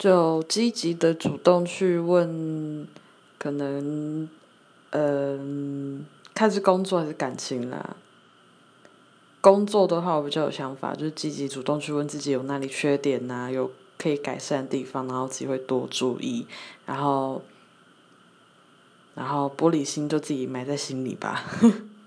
就积极的主动去问，可能嗯，看是工作还是感情啦。工作的话，我比较有想法，就是积极主动去问自己有哪里缺点啊，有可以改善的地方，然后自己会多注意，然后然后玻璃心就自己埋在心里吧。